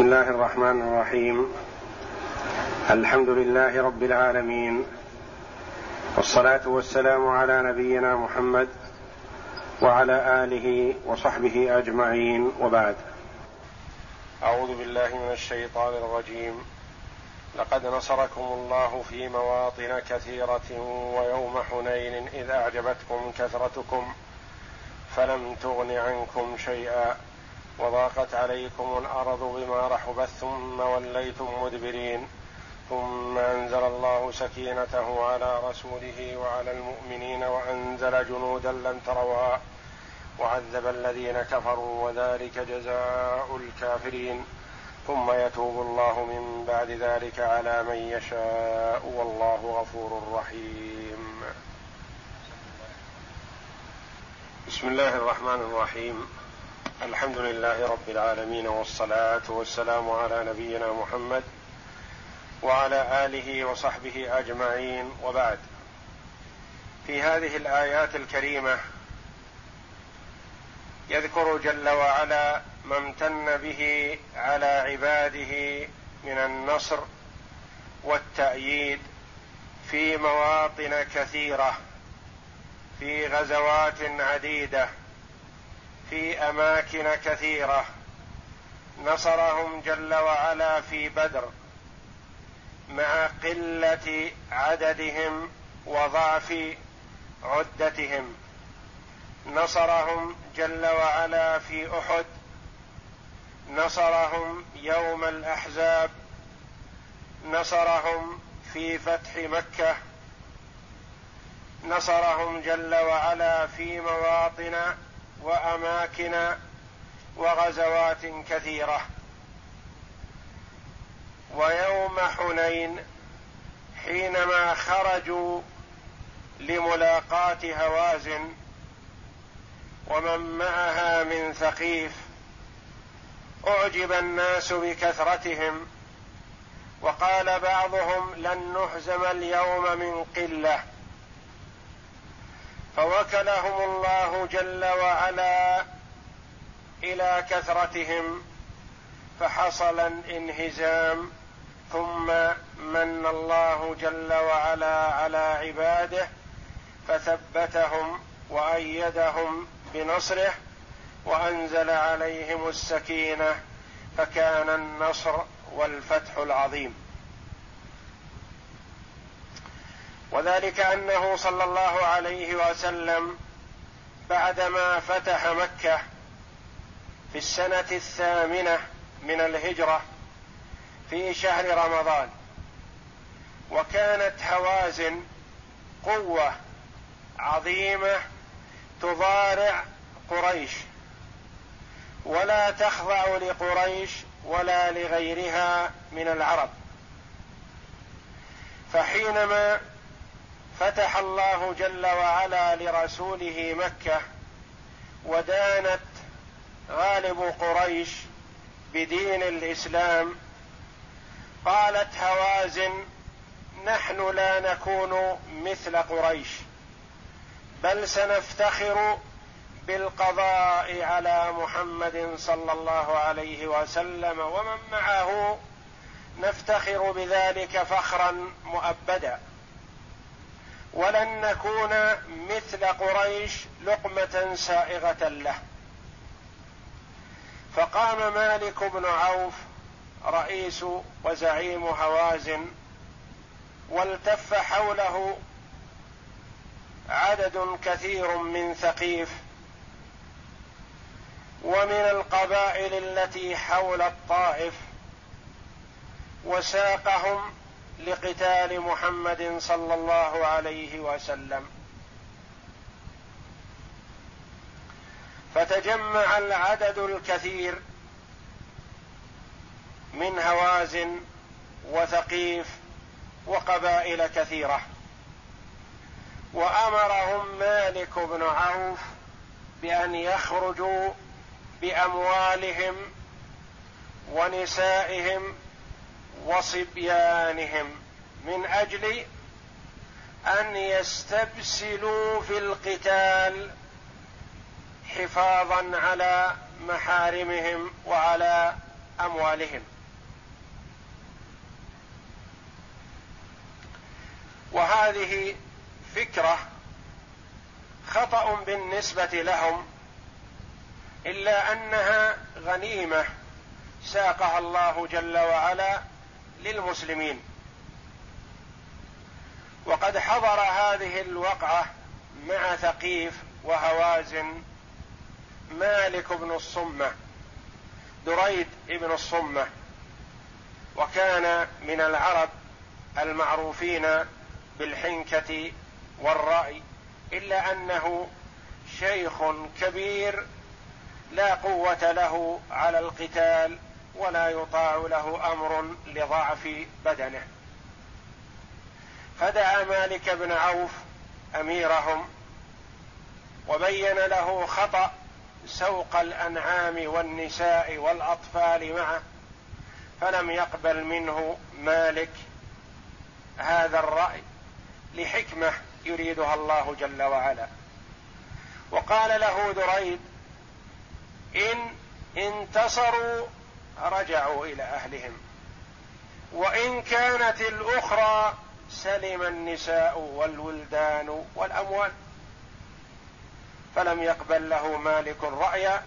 بسم الله الرحمن الرحيم الحمد لله رب العالمين والصلاه والسلام على نبينا محمد وعلى اله وصحبه اجمعين وبعد اعوذ بالله من الشيطان الرجيم لقد نصركم الله في مواطن كثيره ويوم حنين اذ اعجبتكم كثرتكم فلم تغن عنكم شيئا وضاقت عليكم الأرض بما رحبت ثم وليتم مدبرين ثم أنزل الله سكينته على رسوله وعلى المؤمنين وأنزل جنودا لم تروها وعذب الذين كفروا وذلك جزاء الكافرين ثم يتوب الله من بعد ذلك على من يشاء والله غفور رحيم. بسم الله الرحمن الرحيم. الحمد لله رب العالمين والصلاة والسلام على نبينا محمد وعلى آله وصحبه أجمعين. وبعد في هذه الآيات الكريمة يذكر جل وعلا ما امتن به على عباده من النصر والتأييد في مواطن كثيرة في غزوات عديدة في أماكن كثيرة. نصرهم جل وعلا في بدر مع قلة عددهم وضعف عدتهم. نصرهم جل وعلا في أحد. نصرهم يوم الأحزاب. نصرهم في فتح مكة. نصرهم جل وعلا في مواطن وأماكن وغزوات كثيرة. ويوم حنين حينما خرجوا لملاقاة هوازن ومن معها من ثقيف أعجب الناس بكثرتهم وقال بعضهم لن نهزم اليوم من قلة. فوكلهم الله جل وعلا إلى كثرتهم فحصل الانهزام ثم من الله جل وعلا على عباده فثبتهم وأيدهم بنصره وأنزل عليهم السكينة فكان النصر والفتح العظيم. وذلك أنه صلى الله عليه وسلم بعدما فتح مكة في السنة الثامنة من الهجرة في شهر رمضان. وكانت هوازن قوة عظيمة تضارع قريش. ولا تخضع لقريش ولا لغيرها من العرب. فحينما فتح الله جل وعلا لرسوله مكة ودانت غالب قريش بدين الإسلام. قالت هوازن نحن لا نكون مثل قريش بل سنفتخر بالقضاء على محمد صلى الله عليه وسلم ومن معه نفتخر بذلك فخرا مؤبدا. ولن نكون مثل قريش لقمة سائغة له. فقام مالك بن عوف رئيس وزعيم هوازن والتف حوله عدد كثير من ثقيف ومن القبائل التي حول الطائف وساقهم لقتال محمد صلى الله عليه وسلم. فتجمع العدد الكثير من هوازن وثقيف وقبائل كثيرة. وأمرهم مالك بن عوف بأن يخرجوا بأموالهم ونسائهم وصبيانهم من أجل أن يستبسلوا في القتال حفاظا على محارمهم وعلى أموالهم. وهذه فكرة خطأ بالنسبة لهم إلا أنها غنيمة ساقها الله جل وعلا للمسلمين. وقد حضر هذه الوقعة مع ثقيف وهوازن مالك بن الصمة دريد بن الصمة وكان من العرب المعروفين بالحنكة والرأي إلا أنه شيخ كبير لا قوة له على القتال ولا يطاع له أمر لضعف بدنه. فدعا مالك بن عوف أميرهم وبين له خطأ سوق الأنعام والنساء والأطفال معه فلم يقبل منه مالك هذا الرأي لحكمة يريدها الله جل وعلا. وقال له دريد إن انتصروا رجعوا إلى أهلهم. وإن كانت الأخرى سلم النساء والولدان والأموال فلم يقبل له مالك الرأي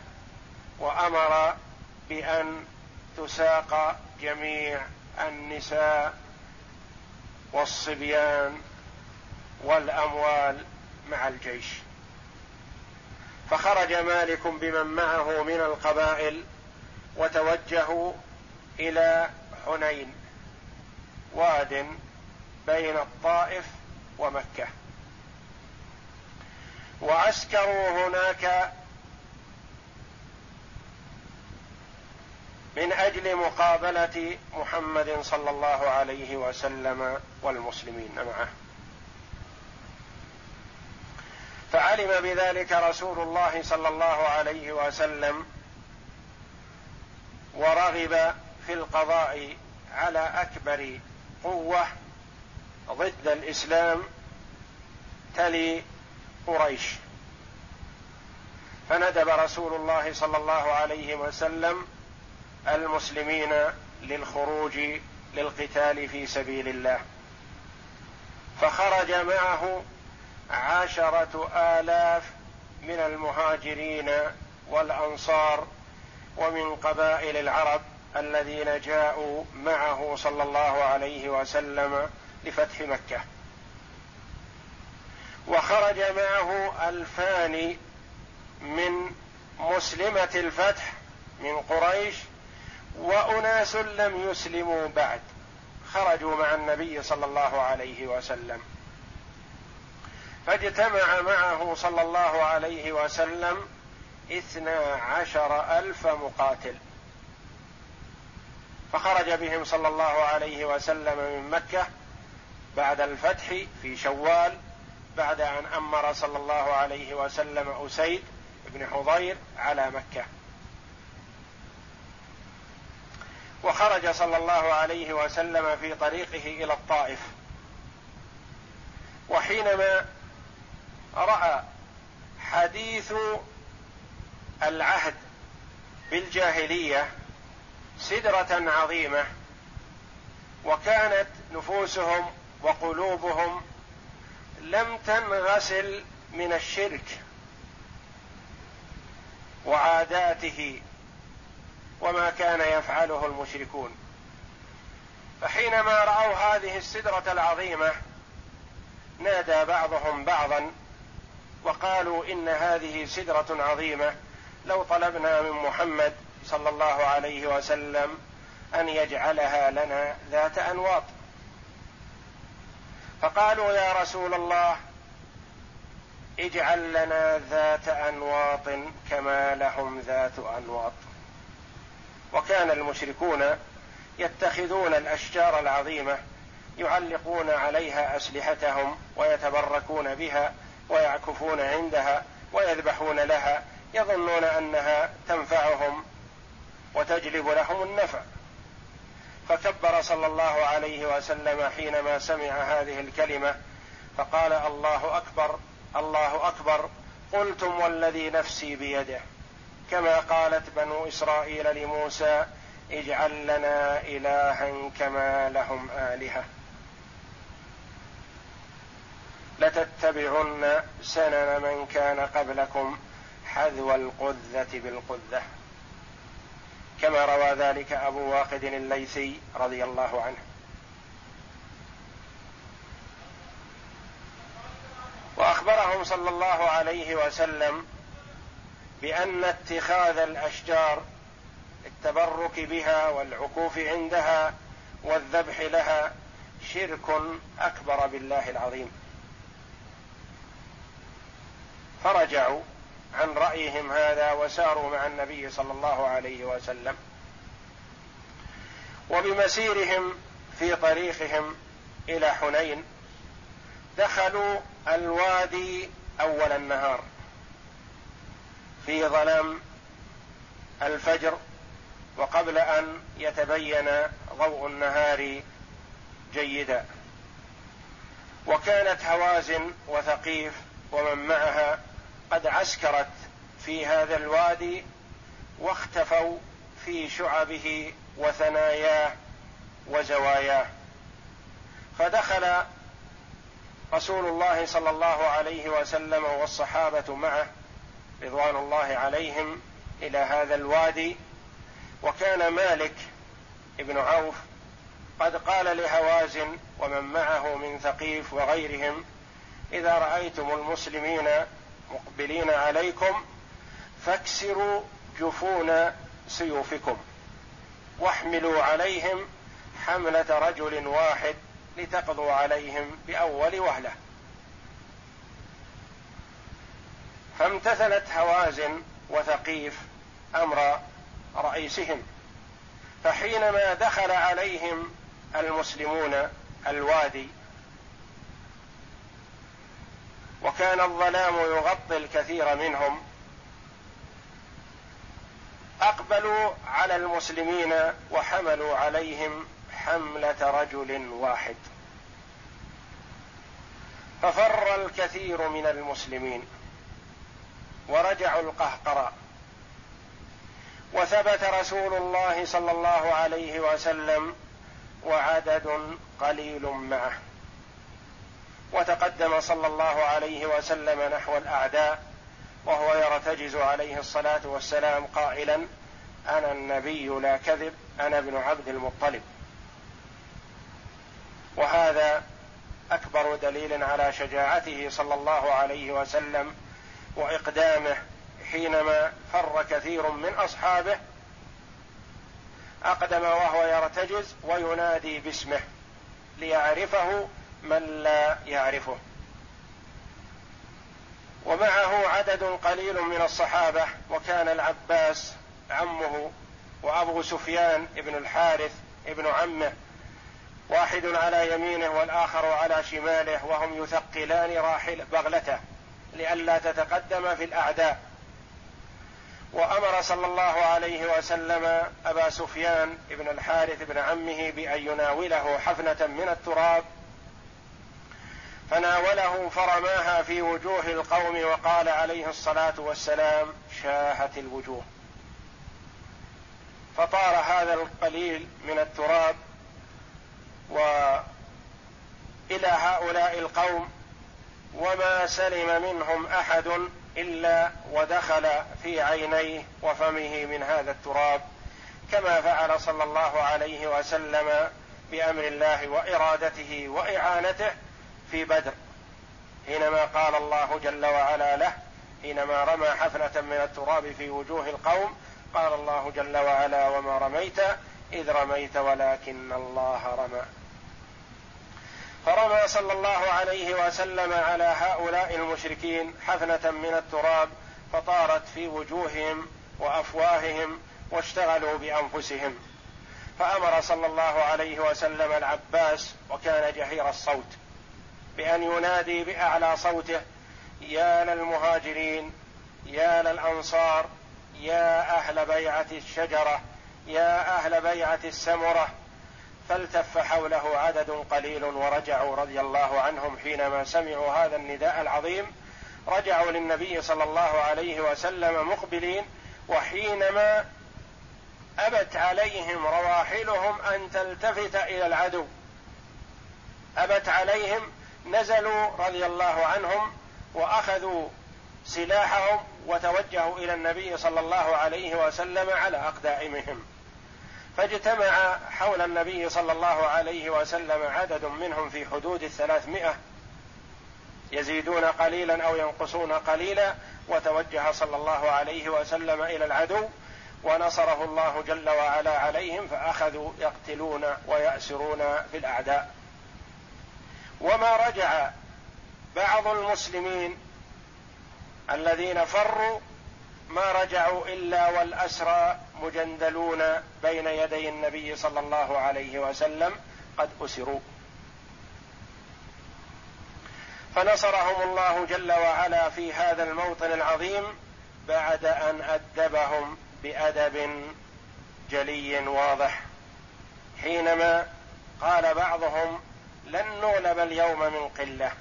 وأمر بأن تساق جميع النساء والصبيان والأموال مع الجيش. فخرج مالك بمن معه من القبائل وتوجهوا إلى حنين واد بين الطائف ومكة. وعسكروا هناك من أجل مقابلة محمد صلى الله عليه وسلم والمسلمين معه. فعلم بذلك رسول الله صلى الله عليه وسلم ورغب في القضاء على أكبر قوة ضد الإسلام تلي قريش. فندب رسول الله صلى الله عليه وسلم المسلمين للخروج للقتال في سبيل الله. فخرج معه عشرة آلاف من المهاجرين والأنصار ومن قبائل العرب الذين جاءوا معه صلى الله عليه وسلم لفتح مكة. وخرج معه ألفان من مسلمة الفتح من قريش وأناس لم يسلموا بعد. خرجوا مع النبي صلى الله عليه وسلم. فاجتمع معه صلى الله عليه وسلم اثنا عشر ألف مقاتل. فخرج بهم صلى الله عليه وسلم من مكة بعد الفتح في شوال بعد أن أمر صلى الله عليه وسلم أسيد بن حضير على مكة. وخرج صلى الله عليه وسلم في طريقه إلى الطائف. وحينما رأى حديث العهد بالجاهلية سدرة عظيمة وكانت نفوسهم وقلوبهم لم تنغسل من الشرك وعاداته وما كان يفعله المشركون. فحينما رأوا هذه السدرة العظيمة نادى بعضهم بعضا وقالوا إن هذه سدرة عظيمة لو طلبنا من محمد صلى الله عليه وسلم أن يجعلها لنا ذات أنواط. فقالوا يا رسول الله اجعل لنا ذات أنواط كما لهم ذات أنواط. وكان المشركون يتخذون الأشجار العظيمة يعلقون عليها أسلحتهم ويتبركون بها ويعكفون عندها ويذبحون لها يظنون أنها تنفعهم وتجلب لهم النفع. فكبر صلى الله عليه وسلم حينما سمع هذه الكلمة فقال الله أكبر الله أكبر قلتم والذي نفسي بيده. كما قالت بنو إسرائيل لموسى اجعل لنا إلها كما لهم آلهة. لتتبعن سنن من كان قبلكم. حذو القذة بالقذة. كما روى ذلك أبو واقد الليثي رضي الله عنه. وأخبرهم صلى الله عليه وسلم بأن اتخاذ الأشجار التبرك بها والعكوف عندها والذبح لها شرك أكبر بالله العظيم. فرجعوا عن رأيهم هذا وساروا مع النبي صلى الله عليه وسلم وبمسيرهم في طريقهم إلى حنين دخلوا الوادي أول النهار في ظلام الفجر وقبل أن يتبين ضوء النهار جيدا وكانت هوازن وثقيف ومن معها قد عسكرت في هذا الوادي واختفوا في شعبه وثناياه وزواياه. فدخل رسول الله صلى الله عليه وسلم والصحابة معه رضوان الله عليهم إلى هذا الوادي. وكان مالك ابن عوف قد قال لهوازن ومن معه من ثقيف وغيرهم إذا رأيتم المسلمين مقبلين عليكم فاكسروا جفون سيوفكم واحملوا عليهم حملة رجل واحد لتقضوا عليهم بأول وهلة. فامتثلت هوازن وثقيف أمر رئيسهم فحينما دخل عليهم المسلمون الوادي وكان الظلام يغطي الكثير منهم أقبلوا على المسلمين وحملوا عليهم حملة رجل واحد. ففر الكثير من المسلمين ورجعوا القهقراء وثبت رسول الله صلى الله عليه وسلم وعدد قليل معه. وتقدم صلى الله عليه وسلم نحو الأعداء وهو يرتجز عليه الصلاة والسلام قائلا أنا النبي لا كذب أنا ابن عبد المطلب. وهذا أكبر دليل على شجاعته صلى الله عليه وسلم وإقدامه حينما فر كثير من أصحابه أقدم وهو يرتجز وينادي باسمه ليعرفه من لا يعرفه. ومعه عدد قليل من الصحابة وكان العباس عمه وأبو سفيان ابن الحارث ابن عمه واحد على يمينه والآخر على شماله وهم يثقلان راحل بغلته لئلا تتقدم في الأعداء. وأمر صلى الله عليه وسلم أبا سفيان بن الحارث بن عمه بأن يناوله حفنة من التراب فناوله فرماها في وجوه القوم وقال عليه الصلاة والسلام شاهت الوجوه. فطار هذا القليل من التراب والى هؤلاء القوم وما سلم منهم أحد إلا ودخل في عينيه وفمه من هذا التراب كما فعل صلى الله عليه وسلم بأمر الله وإرادته وإعانته في بدر حينما قال الله جل وعلا له حينما رمى حفنة من التراب في وجوه القوم قال الله جل وعلا وما رميت إذ رميت ولكن الله رمى. فرمى صلى الله عليه وسلم على هؤلاء المشركين حفنة من التراب فطارت في وجوههم وأفواههم واشتغلوا بأنفسهم. فأمر صلى الله عليه وسلم العباس وكان جهير الصوت بأن ينادي بأعلى صوته يا للمهاجرين يا للأنصار يا أهل بيعة الشجرة يا أهل بيعة السمرة. فالتف حوله عدد قليل ورجعوا رضي الله عنهم حينما سمعوا هذا النداء العظيم. رجعوا للنبي صلى الله عليه وسلم مقبلين وحينما أبت عليهم رواحلهم أن تلتفت إلى العدو. أبت عليهم نزلوا رضي الله عنهم وأخذوا سلاحهم وتوجهوا إلى النبي صلى الله عليه وسلم على أقدامهم. فاجتمع حول النبي صلى الله عليه وسلم عدد منهم في حدود الثلاثمائة يزيدون قليلا أو ينقصون قليلا وتوجه صلى الله عليه وسلم إلى العدو ونصره الله جل وعلا عليهم فأخذوا يقتلون ويأسرون في الأعداء. وما رجع بعض المسلمين الذين فروا ما رجعوا إلا والأسرى مجندلون بين يدي النبي صلى الله عليه وسلم قد أسروا. فنصرهم الله جل وعلا في هذا الموطن العظيم بعد أن أدبهم بأدب جلي واضح. حينما قال بعضهم لن نغلب اليوم من قلة.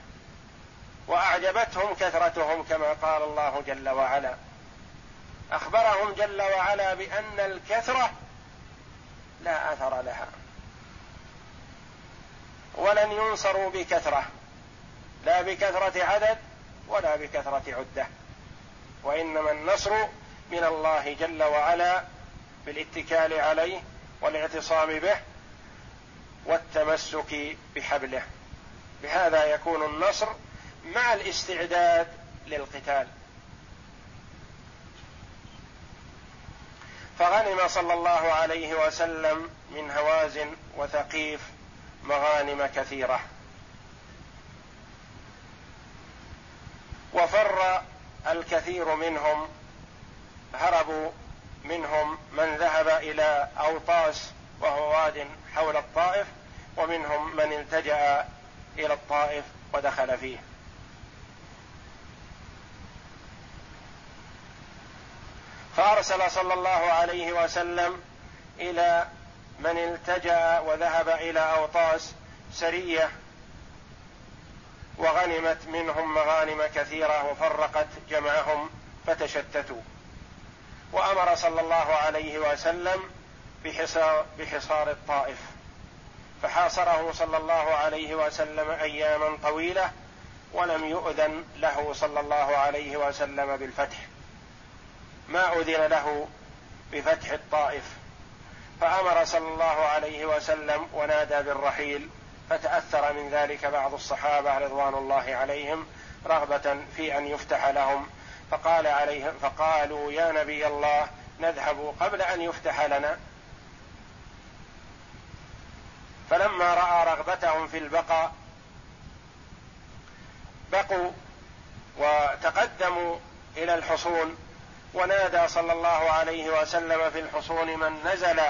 وأعجبتهم كثرتهم كما قال الله جل وعلا. أخبرهم جل وعلا بأن الكثرة لا أثر لها. ولن ينصروا بكثرة. لا بكثرة عدد ولا بكثرة عدة. وإنما النصر من الله جل وعلا بالاتكال عليه والاعتصام به والتمسك بحبله. بهذا يكون النصر مع الاستعداد للقتال. فغنم صلى الله عليه وسلم من هوازن وثقيف مغانم كثيرة. وفر الكثير منهم هربوا منهم من ذهب إلى أوطاس وهو واد حول الطائف ومنهم من التجأ إلى الطائف ودخل فيه. فأرسل صلى الله عليه وسلم إلى من التجأ وذهب إلى أوطاس سرية وغنمت منهم مغانم كثيرة وفرقت جمعهم فتشتتوا. وأمر صلى الله عليه وسلم بحصار بحصار الطائف. فحاصره صلى الله عليه وسلم أياما طويلة ولم يؤذن له صلى الله عليه وسلم بالفتح. ما أذن له بفتح الطائف. فأمر صلى الله عليه وسلم ونادى بالرحيل فتأثر من ذلك بعض الصحابة رضوان الله عليهم رغبة في أن يفتح لهم. فقال عليهم فقالوا يا نبي الله نذهب قبل أن يفتح لنا. فلما رأى رغبتهم في البقاء بقوا وتقدموا إلى الحصون ونادى صلى الله عليه وسلم في الحصون من نزل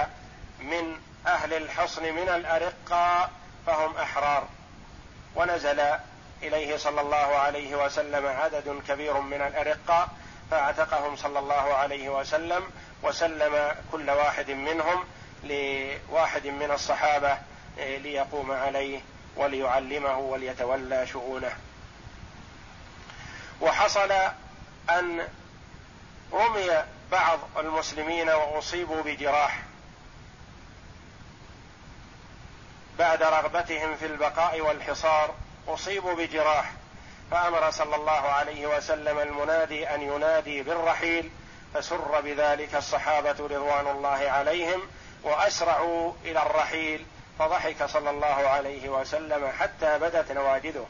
من أهل الحصن من الارقاء فهم أحرار. ونزل إليه صلى الله عليه وسلم عدد كبير من الارقاء فأعتقهم صلى الله عليه وسلم وسلم كل واحد منهم لواحد من الصحابة ليقوم عليه وليعلمه وليتولى شؤونه. وحصل أن رمي بعض المسلمين وأصيبوا بجراح بعد رغبتهم في البقاء والحصار أصيبوا بجراح فأمر صلى الله عليه وسلم المنادي أن ينادي بالرحيل فسر بذلك الصحابة رضوان الله عليهم وأسرعوا إلى الرحيل فضحك صلى الله عليه وسلم حتى بدت نواجذه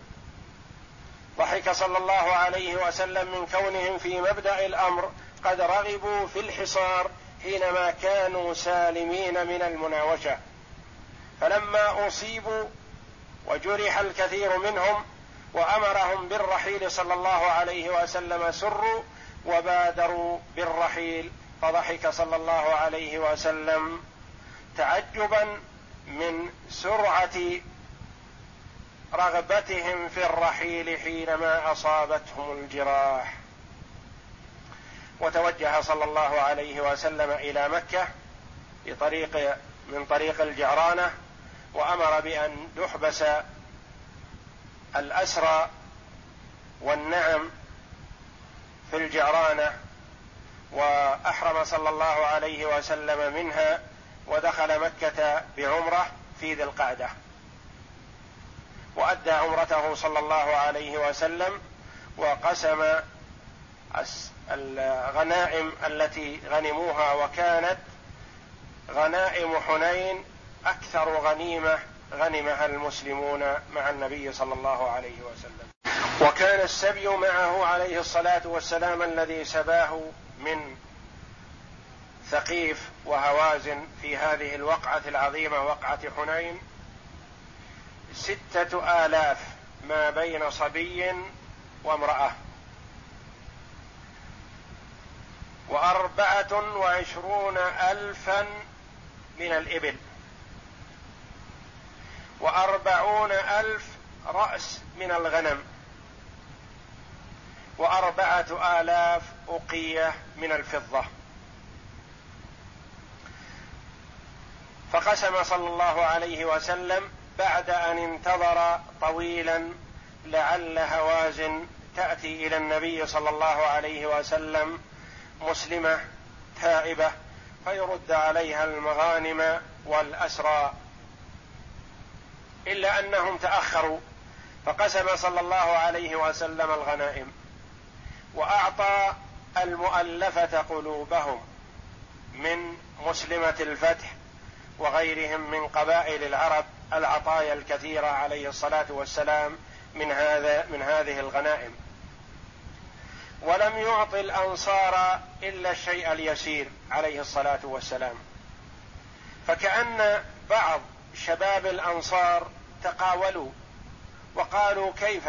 ضحك صلى الله عليه وسلم من كونهم في مبدأ الأمر قد رغبوا في الحصار حينما كانوا سالمين من المناوشة. فلما أصيبوا وجرح الكثير منهم وأمرهم بالرحيل صلى الله عليه وسلم سروا وبادروا بالرحيل فضحك صلى الله عليه وسلم تعجبا من سرعة رغبتهم في الرحيل حينما أصابتهم الجراح. وتوجه صلى الله عليه وسلم إلى مكة بطريق من طريق الجعرانة وأمر بأن يحبس الأسرى والنعم في الجعرانة وأحرم صلى الله عليه وسلم منها ودخل مكة بعمرة في ذي القعدة. وأدى عمرته صلى الله عليه وسلم وقسم الغنائم التي غنموها وكانت غنائم حنين أكثر غنيمة غنمها المسلمون مع النبي صلى الله عليه وسلم. وكان السبي معه عليه الصلاة والسلام الذي سباه من ثقيف وهوازن في هذه الوقعة العظيمة وقعة حنين. ستة آلاف ما بين صبي وامرأة. وأربعة وعشرون ألفا من الإبل. وأربعون ألف رأس من الغنم. وأربعة آلاف أقية من الفضة. فقسم صلى الله عليه وسلم بعد أن انتظر طويلا لعل هوازن تأتي إلى النبي صلى الله عليه وسلم مسلمة تائبة فيرد عليها المغانم والأسرى. إلا أنهم تأخروا فقسم صلى الله عليه وسلم الغنائم وأعطى المؤلفة قلوبهم من مسلمة الفتح وغيرهم من قبائل العرب العطايا الكثيرة عليه الصلاة والسلام من هذا من هذه الغنائم. ولم يعط الأنصار إلا الشيء اليسير عليه الصلاة والسلام. فكأن بعض شباب الأنصار تقاولوا وقالوا كيف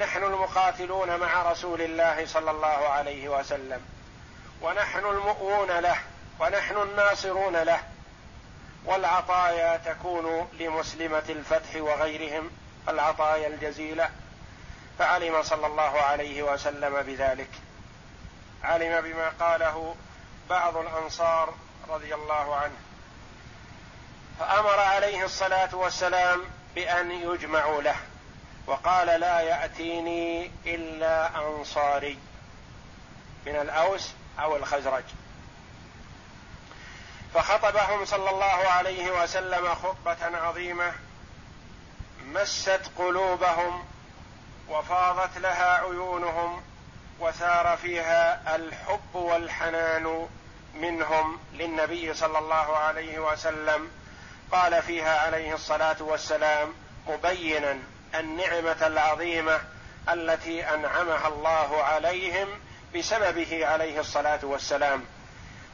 نحن المقاتلون مع رسول الله صلى الله عليه وسلم ونحن المؤوون له ونحن الناصرون له والعطايا تكون لمسلمة الفتح وغيرهم العطايا الجزيلة. فعلم صلى الله عليه وسلم بذلك. علم بما قاله بعض الأنصار رضي الله عنه. فأمر عليه الصلاة والسلام بأن يجمعوا له وقال لا يأتيني إلا أنصاري من الأوس أو الخزرج. فخطبهم صلى الله عليه وسلم خطبة عظيمة. مست قلوبهم وفاضت لها عيونهم وثار فيها الحب والحنان منهم للنبي صلى الله عليه وسلم. قال فيها عليه الصلاة والسلام مبينا النعمة العظيمة التي أنعمها الله عليهم بسببه عليه الصلاة والسلام.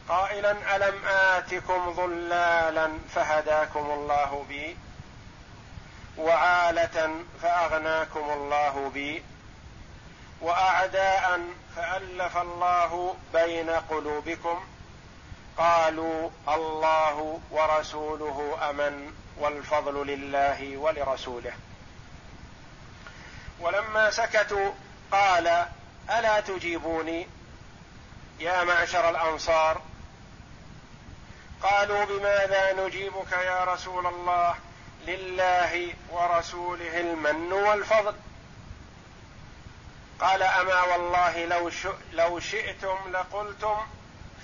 قائلا ألم آتكم ظلالا فهداكم الله بي؟ وعالة فأغناكم الله بي؟ وأعداء فألف الله بين قلوبكم؟ قالوا الله ورسوله أمن والفضل لله ولرسوله. ولما سكتوا قال ألا تجيبوني؟ يا معشر الأنصار قالوا بماذا نجيبك يا رسول الله لله ورسوله المن والفضل؟ قال أما والله لو لو شئتم لقلتم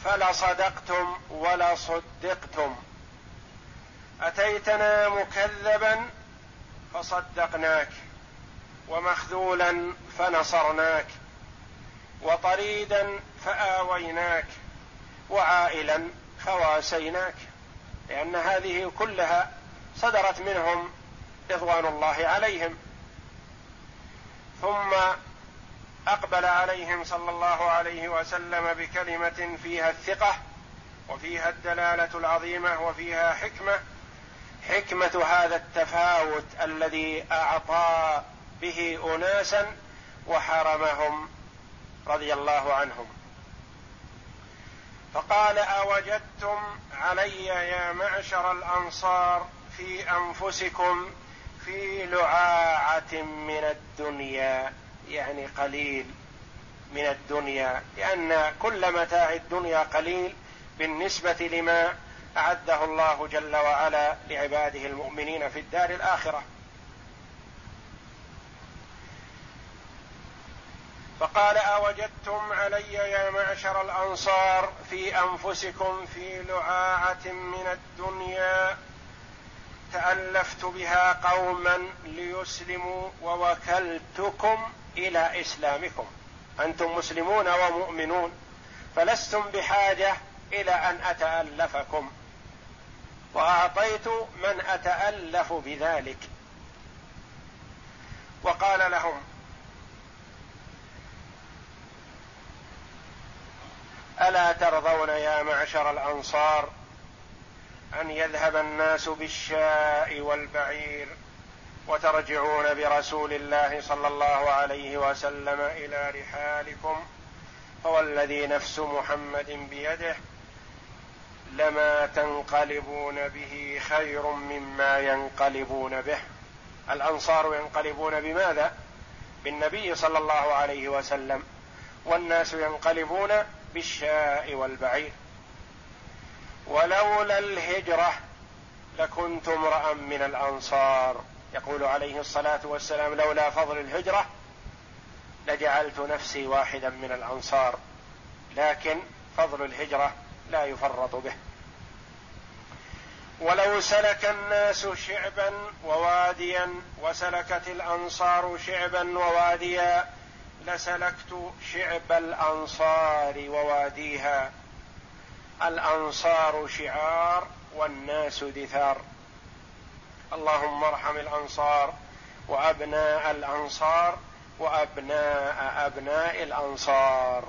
فلصدقتم ولصدقتم. أتيتنا مكذبا فصدقناك ومخذولا فنصرناك وطريدا فآويناك وعائلا فواسيناك لأن هذه كلها صدرت منهم رضوان الله عليهم. ثم أقبل عليهم صلى الله عليه وسلم بكلمة فيها الثقة وفيها الدلالة العظيمة وفيها حكمة حكمة هذا التفاوت الذي أعطى به اناسا وحرمهم رضي الله عنهم. فقال أوجدتم علي يا معشر الأنصار في أنفسكم في لعاعة من الدنيا يعني قليل من الدنيا لأن كل متاع الدنيا قليل بالنسبة لما أعده الله جل وعلا لعباده المؤمنين في الدار الآخرة. فقال أوجدتم علي يا معشر الأنصار في أنفسكم في لعاعة من الدنيا تألفت بها قوما ليسلموا ووكلتكم إلى إسلامكم. أنتم مسلمون ومؤمنون فلستم بحاجة إلى أن أتألفكم. وأعطيت من أتألف بذلك. وقال لهم ألا ترضون يا معشر الأنصار أن يذهب الناس بالشاء والبعير وترجعون برسول الله صلى الله عليه وسلم إلى رحالكم فوالذي نفس محمد بيده لما تنقلبون به خير مما ينقلبون به. الأنصار ينقلبون بماذا؟ بالنبي صلى الله عليه وسلم. والناس ينقلبون بالشاء والبعير. ولولا الهجرة لكنت امرأ من الأنصار. يقول عليه الصلاة والسلام لولا فضل الهجرة لجعلت نفسي واحدا من الأنصار. لكن فضل الهجرة لا يفرط به. ولو سلك الناس شعبا وواديا وسلكت الأنصار شعبا وواديا لسلكت شعب الأنصار وواديها. الأنصار شعار والناس دثار. اللهم ارحم الأنصار وأبناء الأنصار وأبناء أبناء الأنصار.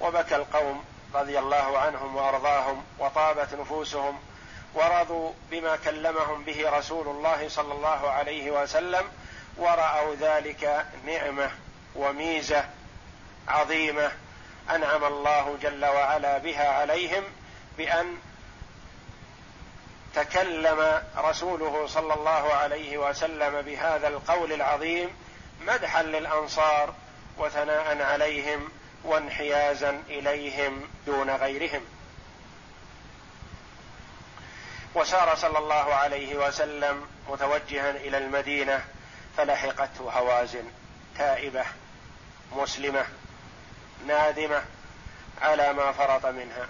وبكى القوم رضي الله عنهم وأرضاهم وطابت نفوسهم ورضوا بما كلمهم به رسول الله صلى الله عليه وسلم ورأوا ذلك نعمة وميزة عظيمة أنعم الله جل وعلا بها عليهم بأن تكلم رسوله صلى الله عليه وسلم بهذا القول العظيم مدحا للأنصار وثناء عليهم وانحيازا إليهم دون غيرهم. وسار صلى الله عليه وسلم متوجها إلى المدينة فلحقته هوازن تائبة مسلمة نادمة على ما فرط منها.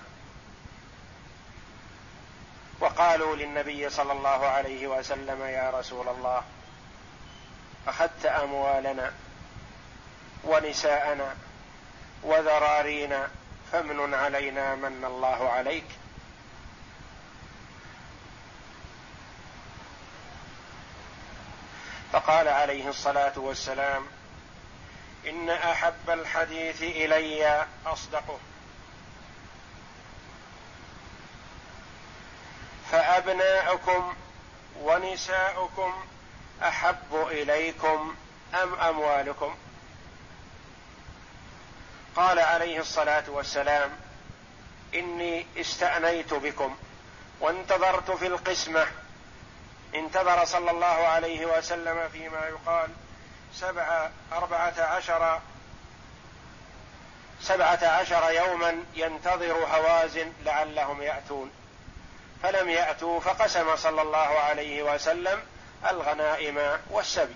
وقالوا للنبي صلى الله عليه وسلم يا رسول الله أخذت أموالنا ونساءنا وذرارينا فمن علينا من الله عليك فقال عليه الصلاة والسلام إن أحب الحديث إلي أصدقه. فأبناؤكم ونساؤكم أحب إليكم أم أموالكم؟ قال عليه الصلاة والسلام إني استأنيت بكم وانتظرت في القسمة انتظر صلى الله عليه وسلم فيما يقال سبع أربعة عشر سبعة عشر يوما ينتظر هوازن لعلهم يأتون. فلم يأتوا فقسم صلى الله عليه وسلم الغنائم والسبي.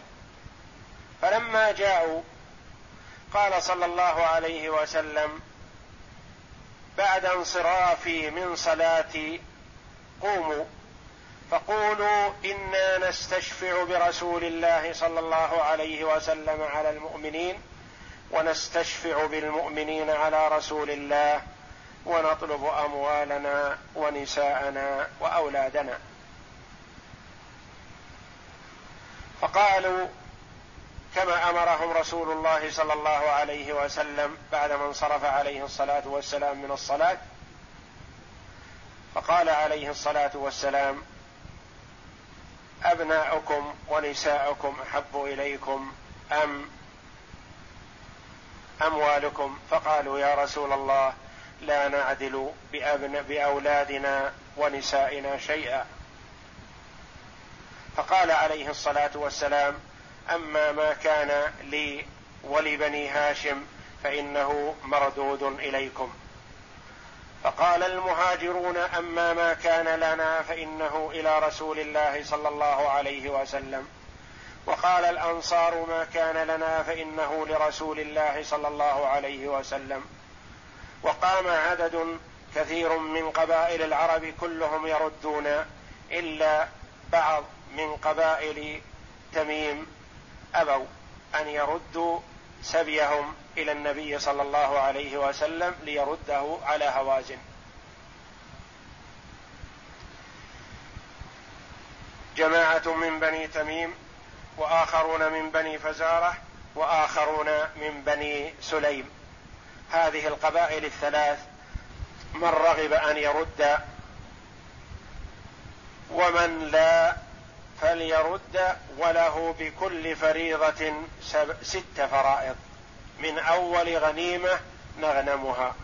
فلما جاءوا قال صلى الله عليه وسلم بعد انصرافي من صلاتي قوموا. فقولوا إنا نستشفع برسول الله صلى الله عليه وسلم على المؤمنين ونستشفع بالمؤمنين على رسول الله ونطلب أموالنا ونساءنا وأولادنا. فقالوا كما أمرهم رسول الله صلى الله عليه وسلم بعدما انصرف عليه الصلاة والسلام من الصلاة فقال عليه الصلاة والسلام أبناؤكم ونساؤكم أحب إليكم أم أموالكم؟ فقالوا يا رسول الله لا نعدل بأبن بأولادنا ونسائنا شيئا. فقال عليه الصلاة والسلام أما ما كان لي ولبني هاشم فإنه مردود إليكم. فقال المهاجرون أما ما كان لنا فإنه إلى رسول الله صلى الله عليه وسلم. وقال الأنصار ما كان لنا فإنه لرسول الله صلى الله عليه وسلم. وقام عدد كثير من قبائل العرب كلهم يردون إلا بعض من قبائل تميم أبوا أن يردوا سبيهم إلى النبي صلى الله عليه وسلم ليرده على هوازن جماعة من بني تميم وآخرون من بني فزارة وآخرون من بني سليم. هذه القبائل الثلاث من رغب أن يرد ومن لا فليرد وله بكل فريضة ست فرائض. من أول غنيمة نغنمها.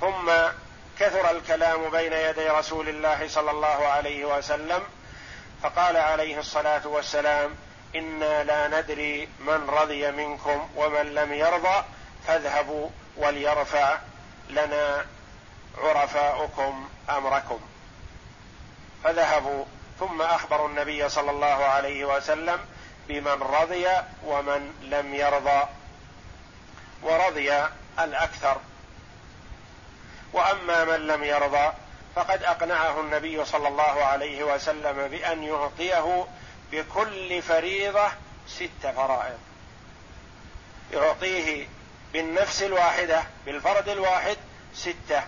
ثم كثر الكلام بين يدي رسول الله صلى الله عليه وسلم فقال عليه الصلاة والسلام إنا لا ندري من رضي منكم ومن لم يرضى فاذهبوا وليرفع لنا عرفاؤكم أمركم. فذهبوا ثم أخبروا النبي صلى الله عليه وسلم بمن رضي ومن لم يرضى ورضي الأكثر. وأما من لم يرضى فقد أقنعه النبي صلى الله عليه وسلم بأن يعطيه بكل فريضة ست فرائض. يعطيه بالنفس الواحدة بالفرد الواحد ستة.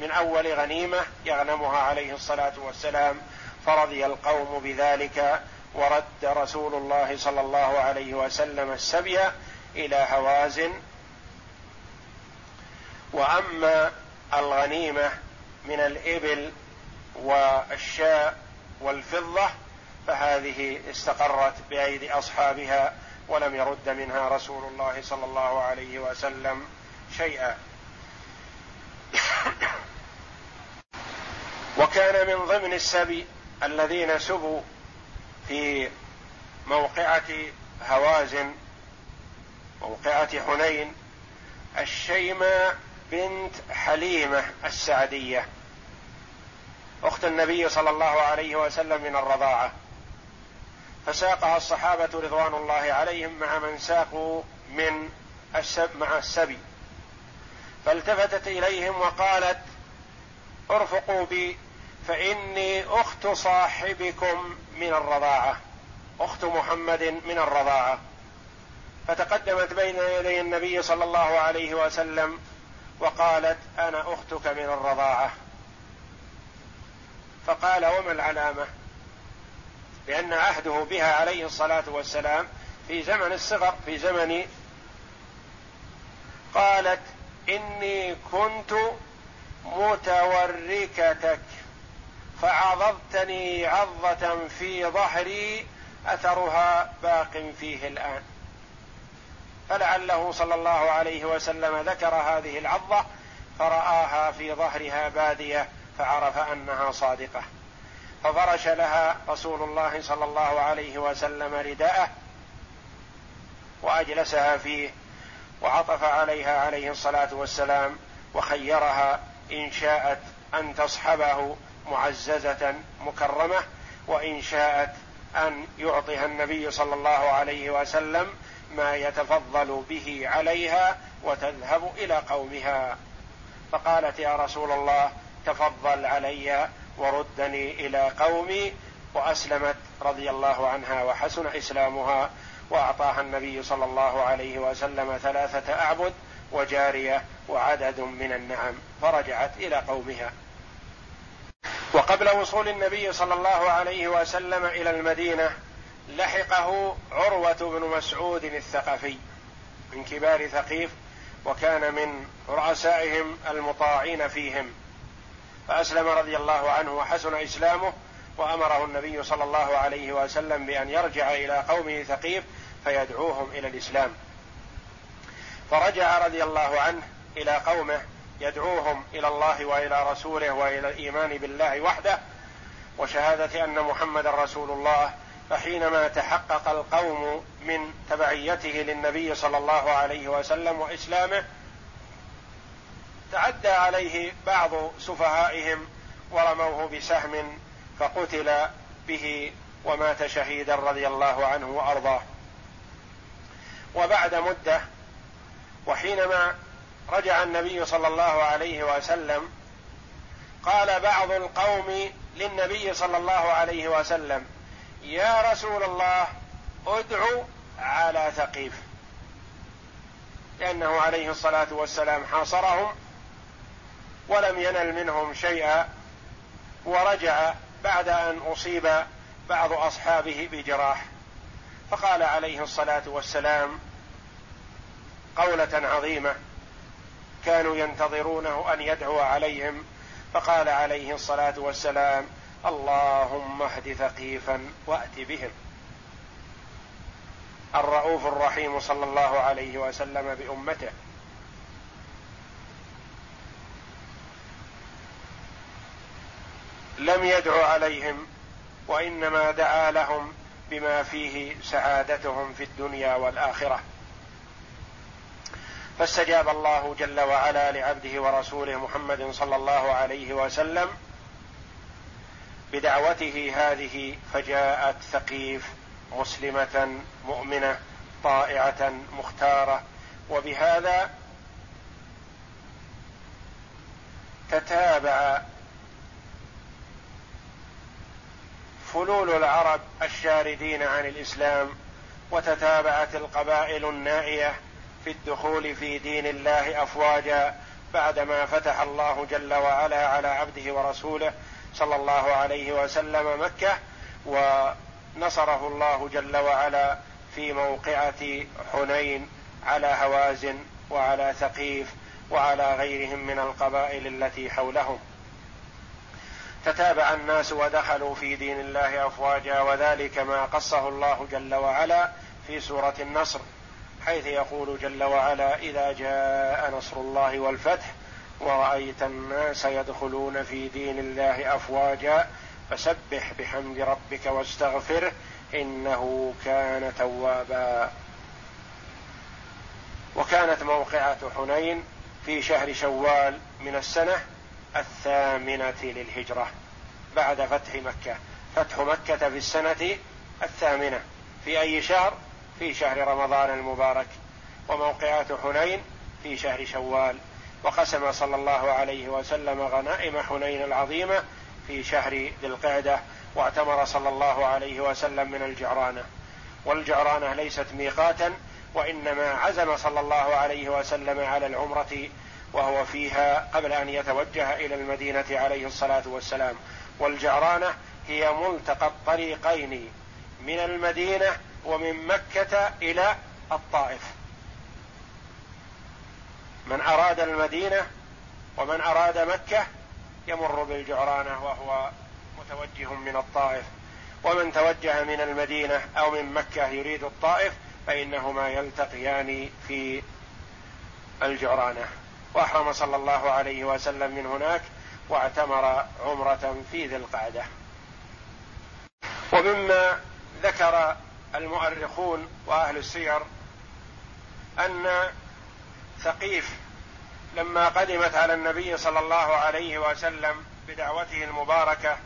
من أول غنيمة يغنمها عليه الصلاة والسلام فرضي القوم بذلك ورد رسول الله صلى الله عليه وسلم السبي إلى هوازن وأما الغنيمة من الإبل والشاء والفضة فهذه استقرت بأيدي أصحابها ولم يرد منها رسول الله صلى الله عليه وسلم شيئا. وكان من ضمن السبي الذين سبوا في موقعة هوازن موقعة حنين الشيمة بنت حليمة السعدية أخت النبي صلى الله عليه وسلم من الرضاعة. فساقها الصحابة رضوان الله عليهم مع من ساقوا من السب مع السبي. فالتفتت إليهم وقالت ارفقوا بي فإني أخت صاحبكم من الرضاعة. أخت محمد من الرضاعة. فتقدمت بين يدي النبي صلى الله عليه وسلم وقالت أنا أختك من الرضاعة. فقال وما العلامة؟ لأن عهده بها عليه الصلاة والسلام في زمن الصغر في زمن قالت إني كنت متوركتك. فعضضتني عضة في ظهري أثرها باق فيه الآن. فلعله صلى الله عليه وسلم ذكر هذه العضة فرآها في ظهرها بادية فعرف أنها صادقة. ففرش لها رسول الله صلى الله عليه وسلم رداءه وأجلسها فيه وعطف عليها عليه الصلاة والسلام وخيرها إن شاءت أن تصحبه معززة مكرمة وإن شاءت أن يعطيها النبي صلى الله عليه وسلم ما يتفضل به عليها وتذهب إلى قومها. فقالت يا رسول الله تفضل علي وردني إلى قومي. وأسلمت رضي الله عنها وحسن إسلامها. وأعطاها النبي صلى الله عليه وسلم ثلاثة أعبد وجارية وعدد من النعم. فرجعت إلى قومها. وقبل وصول النبي صلى الله عليه وسلم إلى المدينة لحقه عروة بن مسعود الثقفي من كبار ثقيف وكان من رؤسائهم المطاعين فيهم. فأسلم رضي الله عنه وحسن إسلامه وأمره النبي صلى الله عليه وسلم بأن يرجع إلى قومه ثقيف فيدعوهم إلى الإسلام. فرجع رضي الله عنه إلى قومه يدعوهم إلى الله وإلى رسوله وإلى الإيمان بالله وحده وشهادة أن محمدا رسول الله فحينما تحقق القوم من تبعيته للنبي صلى الله عليه وسلم وإسلامه تعدى عليه بعض سفهائهم ورموه بسهم فقتل به ومات شهيدا رضي الله عنه وأرضاه. وبعد مدة وحينما رجع النبي صلى الله عليه وسلم قال بعض القوم للنبي صلى الله عليه وسلم يا رسول الله ادعو على ثقيف. لأنه عليه الصلاة والسلام حاصرهم ولم ينل منهم شيئا ورجع بعد أن أصيب بعض أصحابه بجراح. فقال عليه الصلاة والسلام قولة عظيمة كانوا ينتظرونه أن يدعو عليهم فقال عليه الصلاة والسلام اللهم اهد ثقيفا وأت بهم. الرؤوف الرحيم صلى الله عليه وسلم بأمته. لم يدع عليهم وإنما دعا لهم بما فيه سعادتهم في الدنيا والآخرة. فاستجاب الله جل وعلا لعبده ورسوله محمد صلى الله عليه وسلم بدعوته هذه فجاءت ثقيف مسلمة مؤمنة طائعة مختارة. وبهذا تتابع فلول العرب الشاردين عن الإسلام وتتابعت القبائل النائية في الدخول في دين الله أفواجا بعدما فتح الله جل وعلا على عبده ورسوله صلى الله عليه وسلم مكة ونصره الله جل وعلا في موقعة حنين على هوازن وعلى ثقيف وعلى غيرهم من القبائل التي حولهم. تتابع الناس ودخلوا في دين الله أفواجا وذلك ما قصه الله جل وعلا في سورة النصر. حيث يقول جل وعلا إذا جاء نصر الله والفتح ورأيت الناس يدخلون في دين الله أفواجا فسبح بحمد ربك واستغفره إنه كان توابا. وكانت موقعة حنين في شهر شوال من السنة الثامنة للهجرة بعد فتح مكة. فتح مكة في السنة الثامنة. في أي شهر؟ في شهر رمضان المبارك وموقعات حنين في شهر شوال. وقسم صلى الله عليه وسلم غنائم حنين العظيمة في شهر ذي القعدة واعتمر صلى الله عليه وسلم من الجعرانة. والجعرانة ليست ميقاتا وإنما عزم صلى الله عليه وسلم على العمرة وهو فيها قبل أن يتوجه إلى المدينة عليه الصلاة والسلام. والجعرانة هي ملتقى الطريقين من المدينة ومن مكة إلى الطائف. من أراد المدينة ومن أراد مكة يمر بالجعرانة وهو متوجه من الطائف. ومن توجه من المدينة أو من مكة يريد الطائف فإنهما يلتقيان في الجعرانة. وأحرم صلى الله عليه وسلم من هناك واعتمر عمرة في ذي القعدة. ومما ذكر المؤرخون وأهل السير أن ثقيف لما قدمت على النبي صلى الله عليه وسلم بدعوته المباركة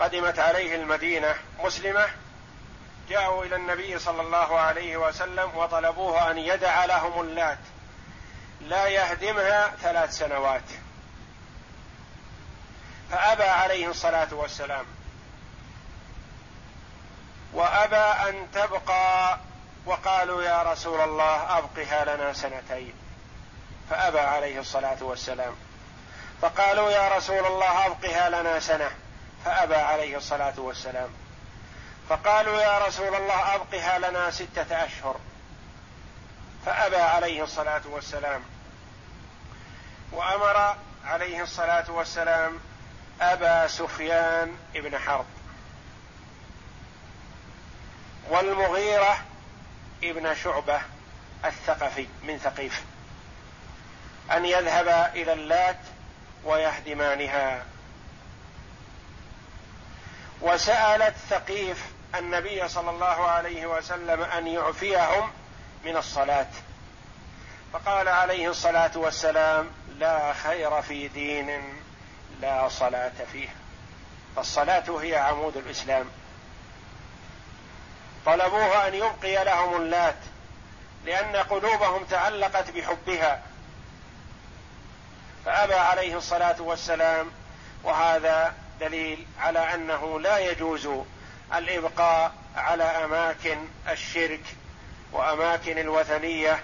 قدمت عليه المدينة مسلمة جاءوا إلى النبي صلى الله عليه وسلم وطلبوه أن يدع لهم اللات لا يهدمها ثلاث سنوات. فأبى عليه الصلاة والسلام وأبى أن تبقى وقالوا يا رسول الله أبقها لنا سنتين. فأبى عليه الصلاة والسلام. فقالوا يا رسول الله أبقها لنا سنة. فأبى عليه الصلاة والسلام. فقالوا يا رسول الله أبقها لنا ستة أشهر. فأبى عليه الصلاة والسلام. وأمر عليه الصلاة والسلام أبا سفيان ابن حرب. والمغيرة ابن شعبة الثقفي من ثقيف. أن يذهب إلى اللات ويهدمانها. وسألت ثقيف النبي صلى الله عليه وسلم أن يعفيهم من الصلاة. فقال عليه الصلاة والسلام لا خير في دين لا صلاة فيه. فالصلاة هي عمود الإسلام. طلبوه أن يبقي لهم اللات لأن قلوبهم تعلقت بحبها. فأبى عليه الصلاة والسلام وهذا دليل على أنه لا يجوز الإبقاء على أماكن الشرك وأماكن الوثنية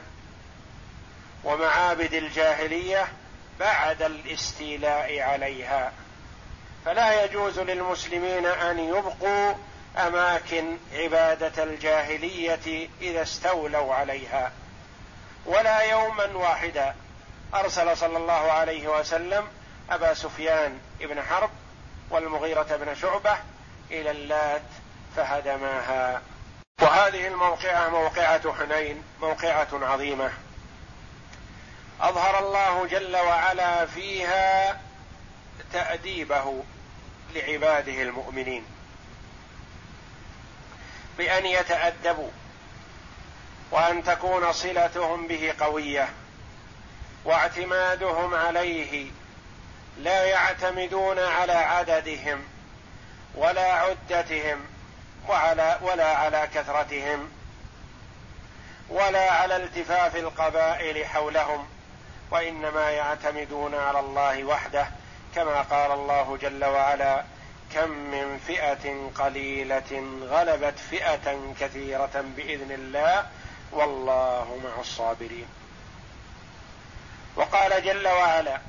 ومعابد الجاهلية بعد الاستيلاء عليها. فلا يجوز للمسلمين أن يبقوا أماكن عبادة الجاهلية إذا استولوا عليها. ولا يوما واحدا أرسل صلى الله عليه وسلم أبا سفيان بن حرب والمغيرة بن شعبة إلى اللات فهدماها. وهذه الموقعة موقعة حنين موقعة عظيمة. أظهر الله جل وعلا فيها تأديبه لعباده المؤمنين. بأن يتادبوا وأن تكون صلتهم به قوية واعتمادهم عليه لا يعتمدون على عددهم ولا عدتهم وعلى ولا على كثرتهم ولا على التفاف القبائل حولهم وإنما يعتمدون على الله وحده كما قال الله جل وعلا كم من فئة قليلة غلبت فئة كثيرة بإذن الله والله مع الصابرين. وقال جل وعلا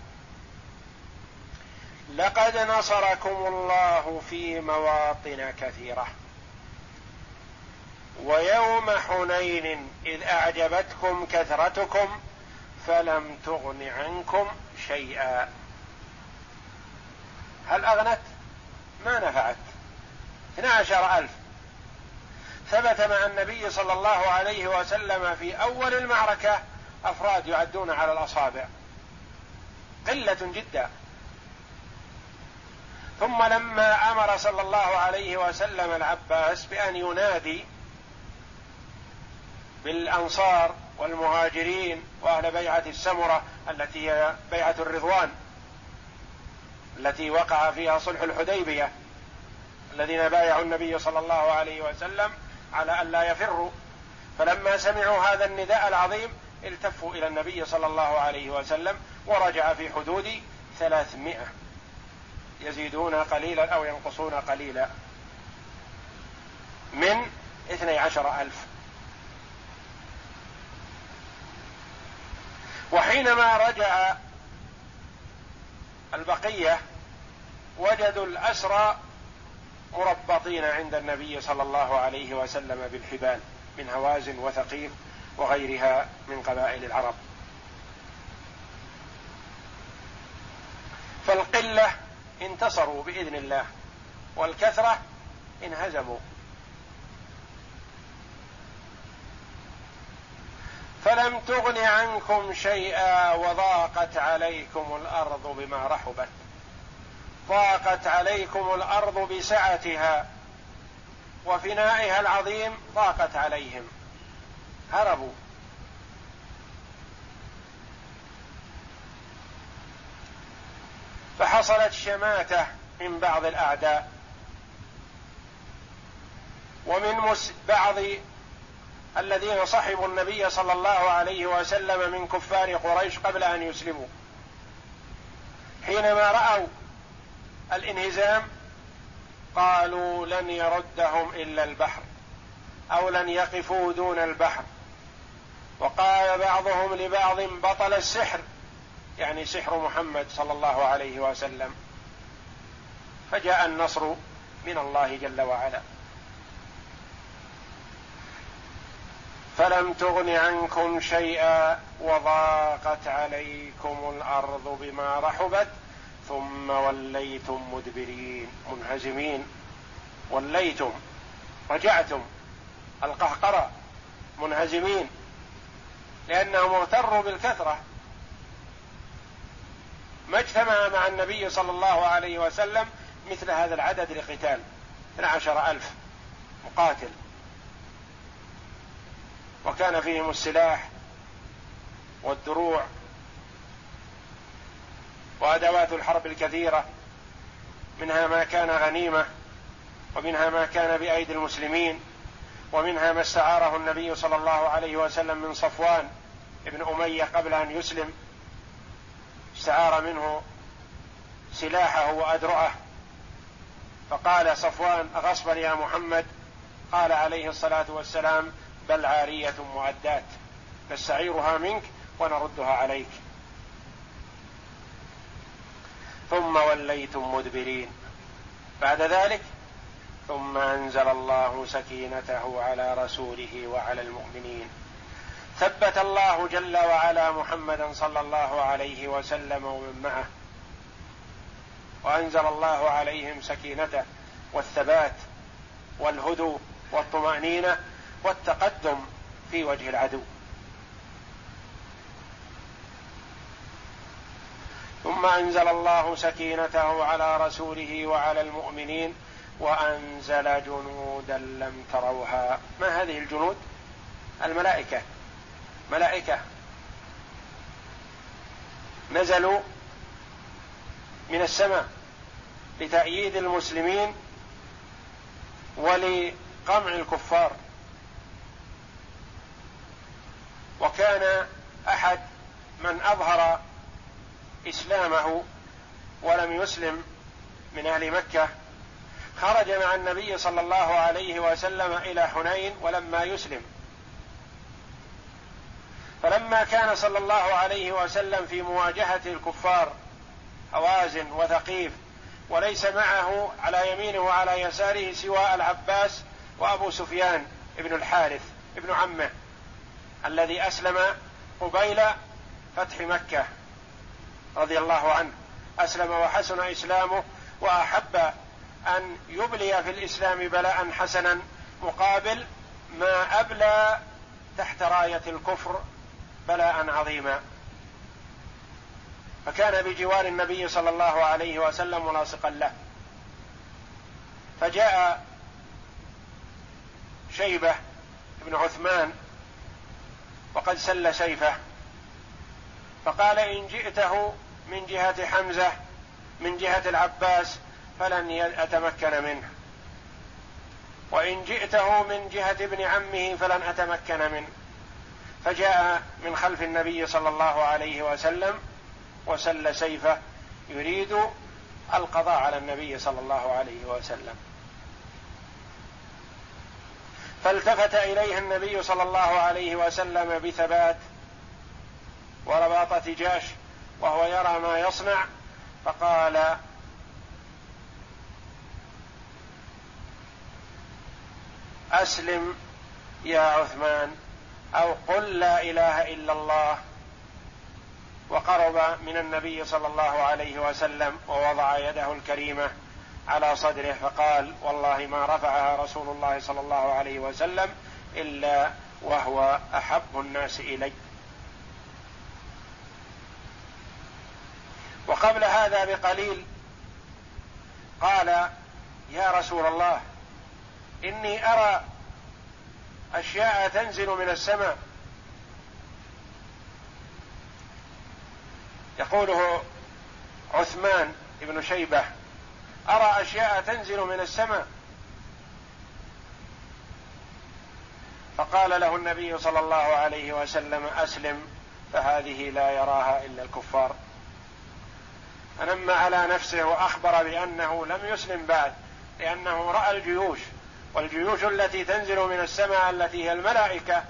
لقد نصركم الله في مواطن كثيرة. ويوم حنين إذ أعجبتكم كثرتكم فلم تغن عنكم شيئا. هل أغنت؟ ما نفعت. 12 ألف. ثبت مع النبي صلى الله عليه وسلم في أول المعركة أفراد يعدون على الأصابع. قلة جدا. ثم لما أمر صلى الله عليه وسلم العباس بأن ينادي بالأنصار والمهاجرين وأهل بيعة السمرة التي هي بيعة الرضوان. التي وقع فيها صلح الحديبية الذين بايعوا النبي صلى الله عليه وسلم على أن لا يفروا. فلما سمعوا هذا النداء العظيم التفوا إلى النبي صلى الله عليه وسلم ورجع في حدود ثلاثمائة. يزيدون قليلا أو ينقصون قليلا. من اثني عشر ألف. وحينما رجع البقية وجدوا الأسرى مربطين عند النبي صلى الله عليه وسلم بالحبال من هوازن وثقيف وغيرها من قبائل العرب. فالقلة انتصروا بإذن الله والكثرة انهزموا. فلم تغن عنكم شيئا وضاقت عليكم الأرض بما رحبت. ضاقت عليكم الأرض بسعتها وفنائها العظيم ضاقت عليهم. هربوا. فحصلت شماتة من بعض الأعداء. ومن بعض الذين صحبوا النبي صلى الله عليه وسلم من كفار قريش قبل أن يسلموا. حينما رأوا الانهزام قالوا لن يردهم إلا البحر أو لن يقفوا دون البحر. وقال بعضهم لبعض بطل السحر يعني سحر محمد صلى الله عليه وسلم. فجاء النصر من الله جل وعلا. فلم تغن عنكم شيئا وضاقت عليكم الأرض بما رحبت ثم وليتم مدبرين منهزمين. وليتم رجعتم القهقرة منهزمين لأنهم اغتروا بالكثرة ما اجتمع مع النبي صلى الله عليه وسلم مثل هذا العدد لقتال 12 ألف مقاتل. وكان فيهم السلاح والدروع وأدوات الحرب الكثيرة منها ما كان غنيمة ومنها ما كان بأيدي المسلمين ومنها ما استعاره النبي صلى الله عليه وسلم من صفوان ابن أمية قبل أن يسلم. استعار منه سلاحه وأدرعه. فقال صفوان اغصبا يا محمد؟ قال عليه الصلاة والسلام بل عارية مؤدات نستعيرها منك ونردها عليك. ثم وليتم مدبرين. بعد ذلك ثم أنزل الله سكينته على رسوله وعلى المؤمنين. ثبت الله جل وعلا محمدا صلى الله عليه وسلم ومن معه. وأنزل الله عليهم سكينته والثبات والهدوء والطمأنينة والتقدم في وجه العدو. ثم أنزل الله سكينته على رسوله وعلى المؤمنين وأنزل جنودا لم تروها. ما هذه الجنود؟ الملائكة. ملائكة. نزلوا من السماء لتأييد المسلمين ولقمع الكفار. وكان أحد من أظهر إسلامه ولم يسلم من أهل مكة. خرج مع النبي صلى الله عليه وسلم إلى حنين ولما يسلم. فلما كان صلى الله عليه وسلم في مواجهة الكفار هوازن وثقيف وليس معه على يمينه وعلى يساره سوى العباس وأبو سفيان ابن الحارث ابن عمه. الذي أسلم قبيل فتح مكة رضي الله عنه. أسلم وحسن إسلامه وأحب أن يبلي في الإسلام بلاء حسنا مقابل ما أبلى تحت راية الكفر بلاء عظيما. فكان بجوار النبي صلى الله عليه وسلم ملاصقا له. فجاء شيبة بن عثمان وقد سل سيفه. فقال إن جئته من جهة حمزة من جهة العباس فلن أتمكن منه. وإن جئته من جهة ابن عمه فلن أتمكن منه. فجاء من خلف النبي صلى الله عليه وسلم وسل سيفه يريد القضاء على النبي صلى الله عليه وسلم. فالتفت إليه النبي صلى الله عليه وسلم بثبات ورباطه جاش وهو يرى ما يصنع فقال أسلم يا عثمان أو قل لا إله إلا الله. وقرب من النبي صلى الله عليه وسلم ووضع يده الكريمة. على صدره فقال والله ما رفعها رسول الله صلى الله عليه وسلم إلا وهو أحب الناس إلي. وقبل هذا بقليل قال يا رسول الله إني أرى أشياء تنزل من السماء. يقوله عثمان بن شيبة أرى أشياء تنزل من السماء. فقال له النبي صلى الله عليه وسلم أسلم فهذه لا يراها إلا الكفار. فنم على نفسه وأخبر بأنه لم يسلم بعد لأنه رأى الجيوش والجيوش التي تنزل من السماء التي هي الملائكة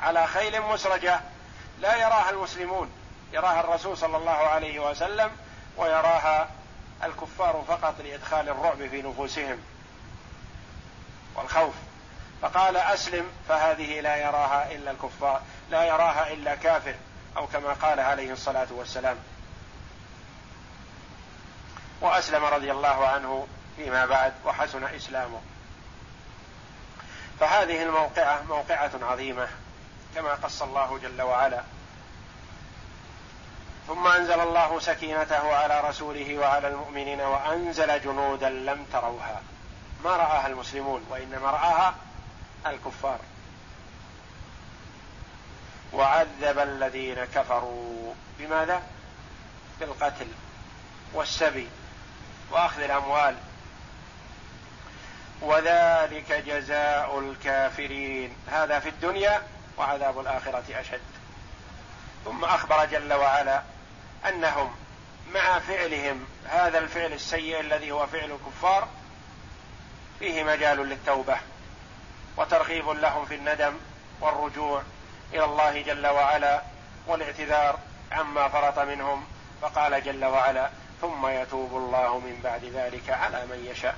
على خيل مسرجة لا يراها المسلمون يراها الرسول صلى الله عليه وسلم ويراها الكفار فقط لإدخال الرعب في نفوسهم والخوف. فقال أسلم فهذه لا يراها إلا الكفار لا يراها إلا كافر أو كما قال عليه الصلاة والسلام. وأسلم رضي الله عنه فيما بعد وحسن إسلامه. فهذه الموقعة موقعة عظيمة كما قص الله جل وعلا. ثم أنزل الله سكينته على رسوله وعلى المؤمنين وأنزل جنودا لم تروها. ما رآها المسلمون وإنما رآها الكفار. وعذب الذين كفروا بماذا؟ بالقتل والسبي وأخذ الأموال. وذلك جزاء الكافرين. هذا في الدنيا وعذاب الآخرة أشد. ثم أخبر جل وعلا أنهم مع فعلهم هذا الفعل السيء الذي هو فعل الكفار فيه مجال للتوبة وترغيب لهم في الندم والرجوع إلى الله جل وعلا والاعتذار عما فرط منهم فقال جل وعلا ثم يتوب الله من بعد ذلك على من يشاء.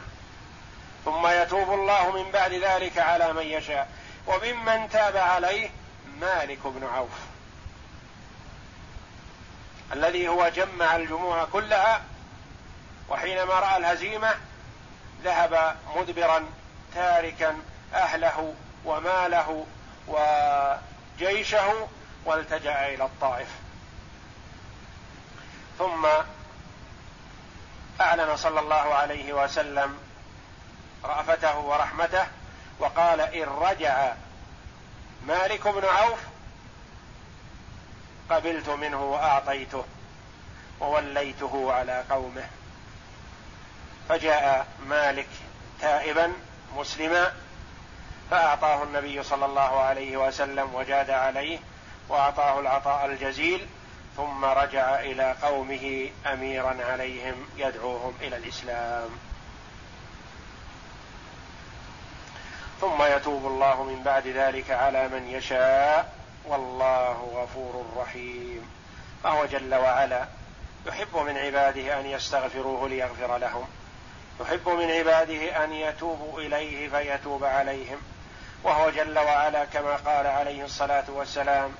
ثم يتوب الله من بعد ذلك على من يشاء. وممن تاب عليه مالك بن عوف. الذي هو جمع الجموع كلها وحينما رأى الهزيمة ذهب مدبرا تاركا أهله وماله وجيشه والتجأ إلى الطائف. ثم أعلن صلى الله عليه وسلم رأفته ورحمته وقال إن رجع مالك بن عوف قبلت منه وأعطيته ووليته على قومه. فجاء مالك تائبا مسلما فأعطاه النبي صلى الله عليه وسلم وجاد عليه وأعطاه العطاء الجزيل ثم رجع إلى قومه أميرا عليهم يدعوهم إلى الإسلام. ثم يتوب الله من بعد ذلك على من يشاء والله غفور رحيم. فهو جل وعلا يحب من عباده أن يستغفروه ليغفر لهم. يحب من عباده أن يتوبوا إليه فيتوب عليهم. وهو جل وعلا كما قال عليه الصلاة والسلام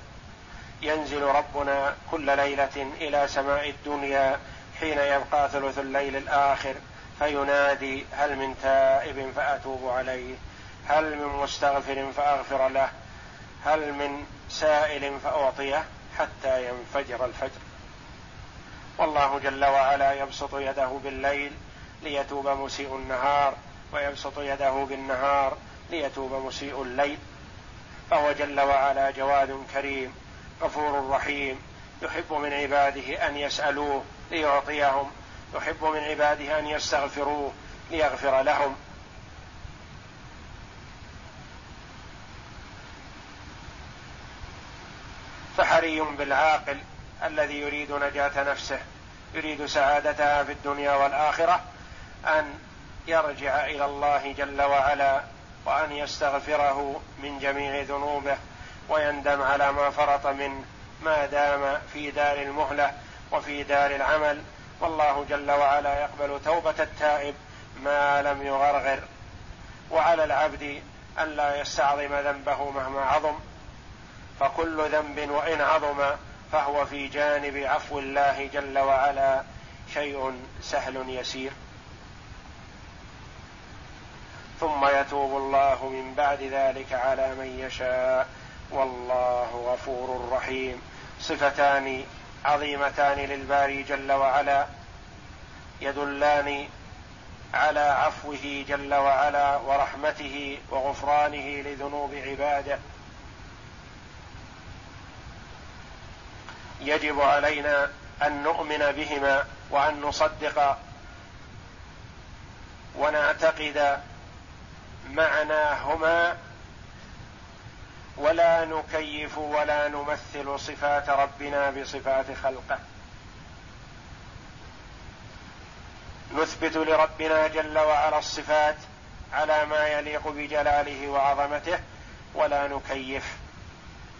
ينزل ربنا كل ليلة إلى سماء الدنيا حين يبقى ثلث الليل الآخر فينادي هل من تائب فأتوب عليه هل من مستغفر فأغفر له هل من سائل فأعطيه حتى ينفجر الفجر؟ والله جل وعلا يبسط يده بالليل ليتوب مسيء النهار ويبسط يده بالنهار ليتوب مسيء الليل. فهو جل وعلا جواد كريم غفور رحيم. يحب من عباده أن يسألوه ليعطيهم يحب من عباده أن يستغفروه ليغفر لهم. فحري بالعاقل الذي يريد نجاة نفسه يريد سعادتها في الدنيا والآخرة أن يرجع إلى الله جل وعلا وأن يستغفره من جميع ذنوبه ويندم على ما فرط منه ما دام في دار المهلة وفي دار العمل. والله جل وعلا يقبل توبة التائب ما لم يغرغر. وعلى العبد أن لا يستعظم ذنبه مهما عظم فكل ذنب وإن عظم فهو في جانب عفو الله جل وعلا. شيء سهل يسير. ثم يتوب الله من بعد ذلك على من يشاء. والله غفور رحيم. صفتان عظيمتان للباري جل وعلا. يدلان على عفوه جل وعلا ورحمته وغفرانه لذنوب عباده. يجب علينا أن نؤمن بهما وأن نصدق ونعتقد معناهما ولا نكيف ولا نمثل صفات ربنا بصفات خلقه. نثبت لربنا جل وعلا الصفات على ما يليق بجلاله وعظمته ولا نكيف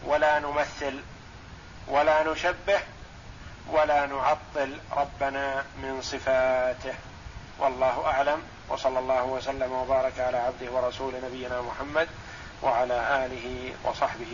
ولا نمثل ولا نشبه ولا نعطل ربنا من صفاته. والله أعلم. وصلى الله وسلم وبارك على عبده ورسول نبينا محمد وعلى آله وصحبه